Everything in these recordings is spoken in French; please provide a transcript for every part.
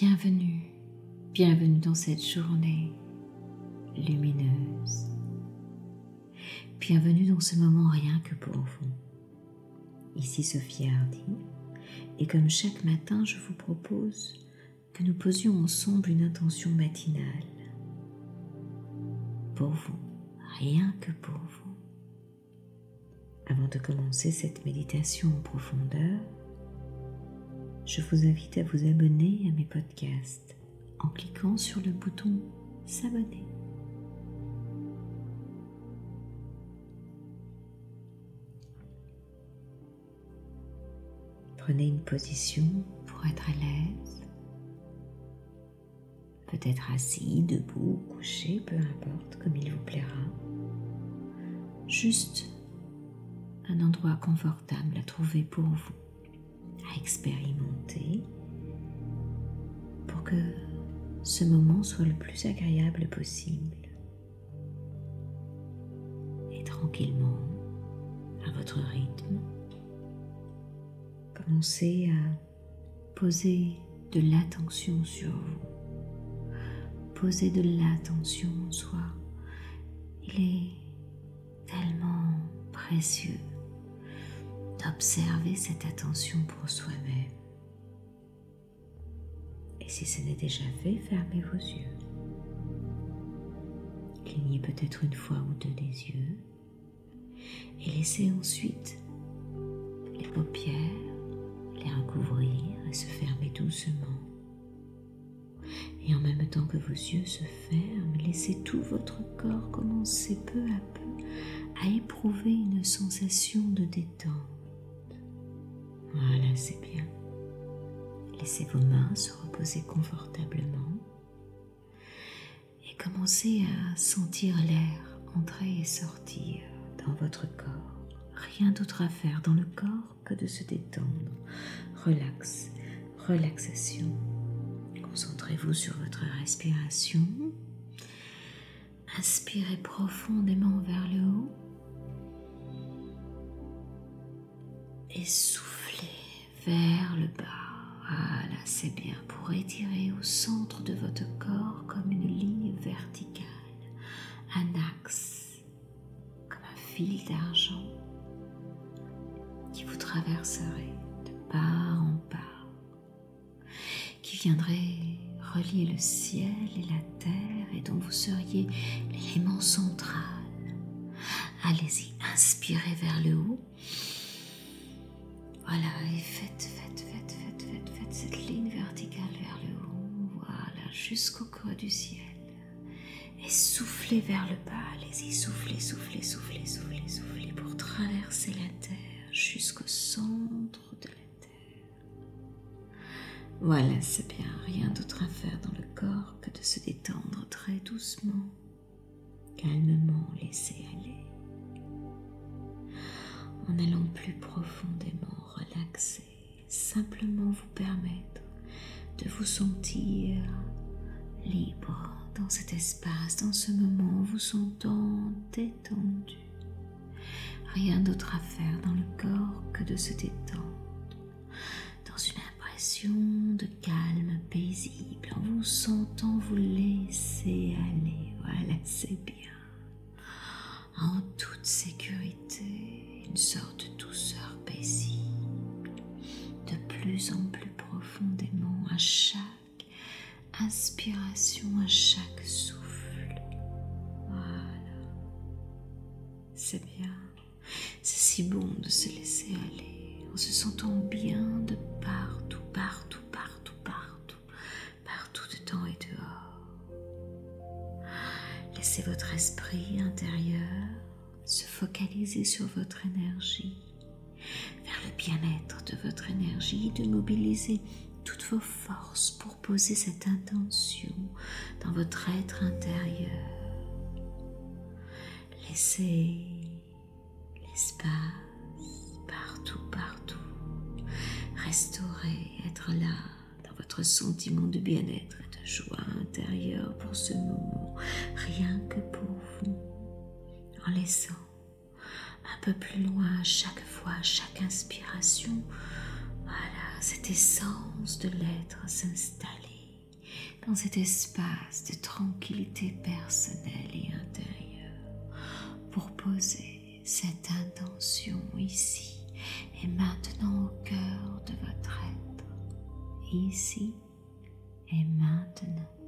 Bienvenue, bienvenue dans cette journée lumineuse. Bienvenue dans ce moment rien que pour vous. Ici Sophie Hardy, et comme chaque matin, je vous propose que nous posions ensemble une intention matinale. Pour vous, rien que pour vous. Avant de commencer cette méditation en profondeur, je vous invite à vous abonner à mes podcasts en cliquant sur le bouton S'abonner. Prenez une position pour être à l'aise. Peut-être assis, debout, couché, peu importe, comme il vous plaira. Juste un endroit confortable à trouver pour vous à expérimenter pour que ce moment soit le plus agréable possible. Et tranquillement, à votre rythme, commencez à poser de l'attention sur vous. Posez de l'attention en soi. Il est tellement précieux Observez cette attention pour soi-même. Et si ce n'est déjà fait, fermez vos yeux. Clignez peut-être une fois ou deux des yeux et laissez ensuite les paupières les recouvrir et se fermer doucement. Et en même temps que vos yeux se ferment, laissez tout votre corps commencer peu à peu à éprouver une sensation de détente. Voilà, c'est bien. Laissez vos mains se reposer confortablement et commencez à sentir l'air entrer et sortir dans votre corps. Rien d'autre à faire dans le corps que de se détendre. Relax, relaxation. Concentrez-vous sur votre respiration. Inspirez profondément vers le haut et soufflez vers le bas. Voilà, c'est bien pour étirer au centre de votre corps comme une ligne verticale, un axe, comme un fil d'argent qui vous traverserait de part en part, qui viendrait relier le ciel et la terre et dont vous seriez l'élément central. Allez-y, inspirez vers le haut voilà, et faites, faites, faites, faites, faites, faites cette ligne verticale vers le haut. Voilà, jusqu'au creux du ciel. Et soufflez vers le bas. Allez-y, soufflez, soufflez, soufflez, soufflez, soufflez pour traverser la terre jusqu'au centre de la terre. Voilà, c'est bien. Rien d'autre à faire dans le corps que de se détendre très doucement, calmement, laisser aller en allant plus profondément relaxer, simplement vous permettre de vous sentir libre dans cet espace, dans ce moment, vous sentant détendu. Rien d'autre à faire dans le corps que de se détendre, dans une impression de calme paisible, en vous sentant vous laisser aller. Voilà, c'est bien. En toute sécurité une sorte de douceur paisible, de plus en plus profondément à chaque inspiration, à chaque souffle. Voilà. C'est bien. C'est si bon de se laisser aller en se sentant bien de partout, partout, partout, partout, partout dedans et dehors. Laissez votre esprit intérieur se focaliser sur votre énergie, vers le bien-être de votre énergie, de mobiliser toutes vos forces pour poser cette intention dans votre être intérieur. Laissez l'espace partout, partout. Restaurer, être là dans votre sentiment de bien-être et de joie intérieure pour ce moment, rien que pour vous en laissant un peu plus loin chaque fois, chaque inspiration, voilà, cette essence de l'être s'installer dans cet espace de tranquillité personnelle et intérieure pour poser cette intention ici et maintenant au cœur de votre être, ici et maintenant.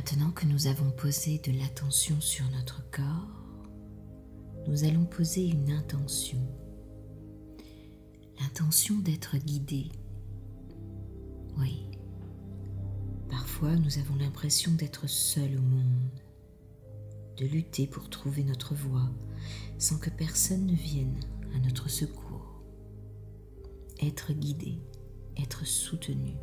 Maintenant que nous avons posé de l'attention sur notre corps, nous allons poser une intention. L'intention d'être guidé. Oui. Parfois, nous avons l'impression d'être seuls au monde, de lutter pour trouver notre voie sans que personne ne vienne à notre secours. Être guidé, être soutenu,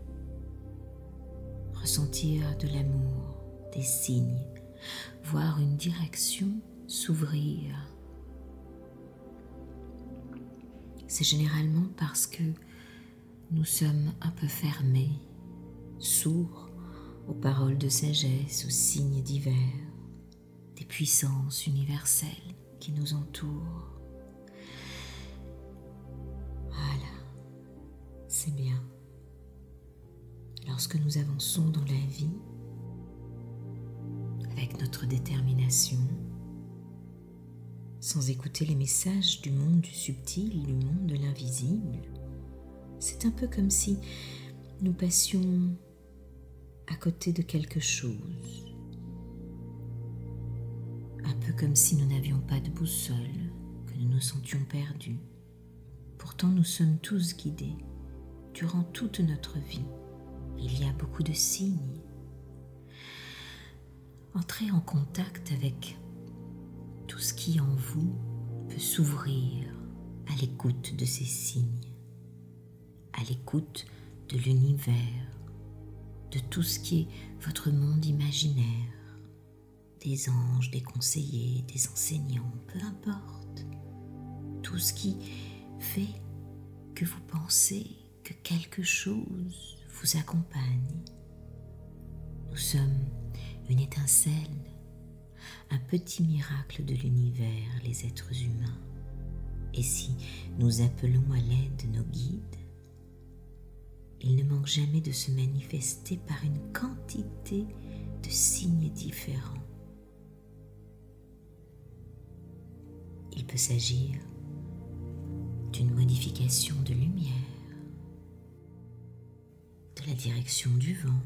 ressentir de l'amour, des signes, voir une direction s'ouvrir. C'est généralement parce que nous sommes un peu fermés, sourds aux paroles de sagesse, aux signes divers, des puissances universelles qui nous entourent. Voilà, c'est bien. Lorsque nous avançons dans la vie, détermination, sans écouter les messages du monde du subtil, du monde de l'invisible. C'est un peu comme si nous passions à côté de quelque chose. Un peu comme si nous n'avions pas de boussole, que nous nous sentions perdus. Pourtant nous sommes tous guidés durant toute notre vie. Il y a beaucoup de signes, Entrez en contact avec tout ce qui en vous peut s'ouvrir à l'écoute de ces signes, à l'écoute de l'univers, de tout ce qui est votre monde imaginaire, des anges, des conseillers, des enseignants, peu importe, tout ce qui fait que vous pensez que quelque chose vous accompagne. Nous sommes une étincelle, un petit miracle de l'univers, les êtres humains. Et si nous appelons à l'aide nos guides, ils ne manquent jamais de se manifester par une quantité de signes différents. Il peut s'agir d'une modification de lumière, de la direction du vent,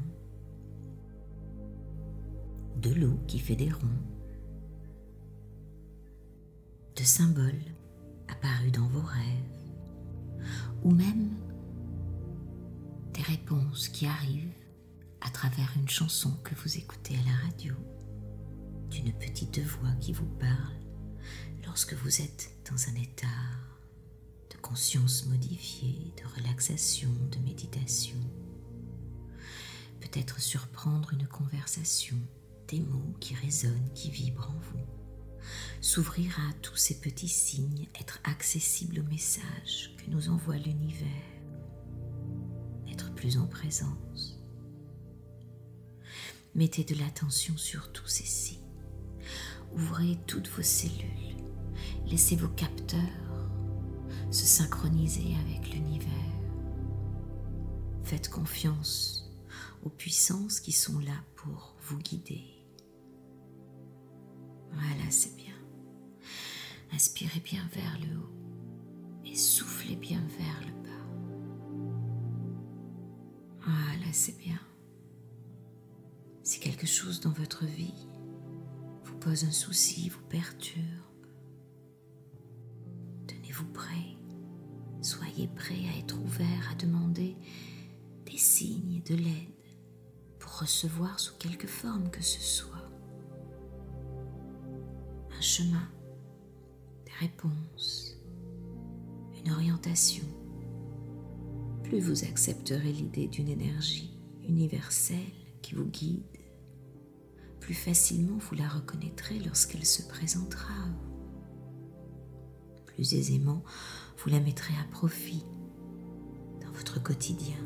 de l'eau qui fait des ronds, de symboles apparus dans vos rêves, ou même des réponses qui arrivent à travers une chanson que vous écoutez à la radio, d'une petite voix qui vous parle lorsque vous êtes dans un état de conscience modifiée, de relaxation, de méditation. Peut-être surprendre une conversation des mots qui résonnent, qui vibrent en vous. S'ouvrir à tous ces petits signes, être accessible aux messages que nous envoie l'univers, être plus en présence. Mettez de l'attention sur tous ces signes. Ouvrez toutes vos cellules. Laissez vos capteurs se synchroniser avec l'univers. Faites confiance aux puissances qui sont là pour vous guider. Voilà, c'est bien. Inspirez bien vers le haut et soufflez bien vers le bas. Voilà, c'est bien. Si quelque chose dans votre vie vous pose un souci, vous perturbe, tenez-vous prêt. Soyez prêt à être ouvert à demander des signes de l'aide pour recevoir sous quelque forme que ce soit chemin, des réponses, une orientation, plus vous accepterez l'idée d'une énergie universelle qui vous guide, plus facilement vous la reconnaîtrez lorsqu'elle se présentera Plus aisément vous la mettrez à profit dans votre quotidien.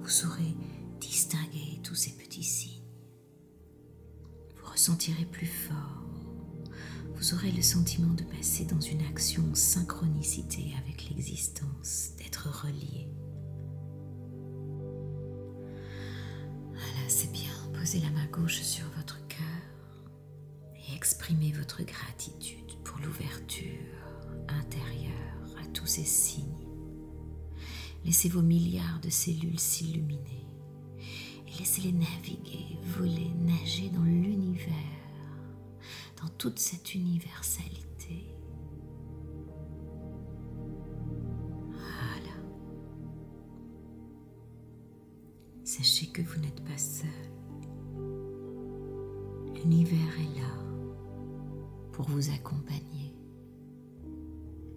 Vous saurez distinguer tous ces petits signes sentirez plus fort. Vous aurez le sentiment de passer dans une action en synchronicité avec l'existence, d'être relié. Voilà, c'est bien. Posez la main gauche sur votre cœur et exprimez votre gratitude pour l'ouverture intérieure à tous ces signes. Laissez vos milliards de cellules s'illuminer et laissez-les naviguer, voler, nager dans l'univers, dans toute cette universalité. Voilà. Sachez que vous n'êtes pas seul. L'univers est là pour vous accompagner.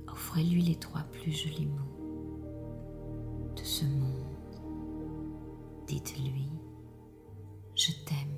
Offrez-lui les trois plus jolis mots de ce monde. Dites-lui, je t'aime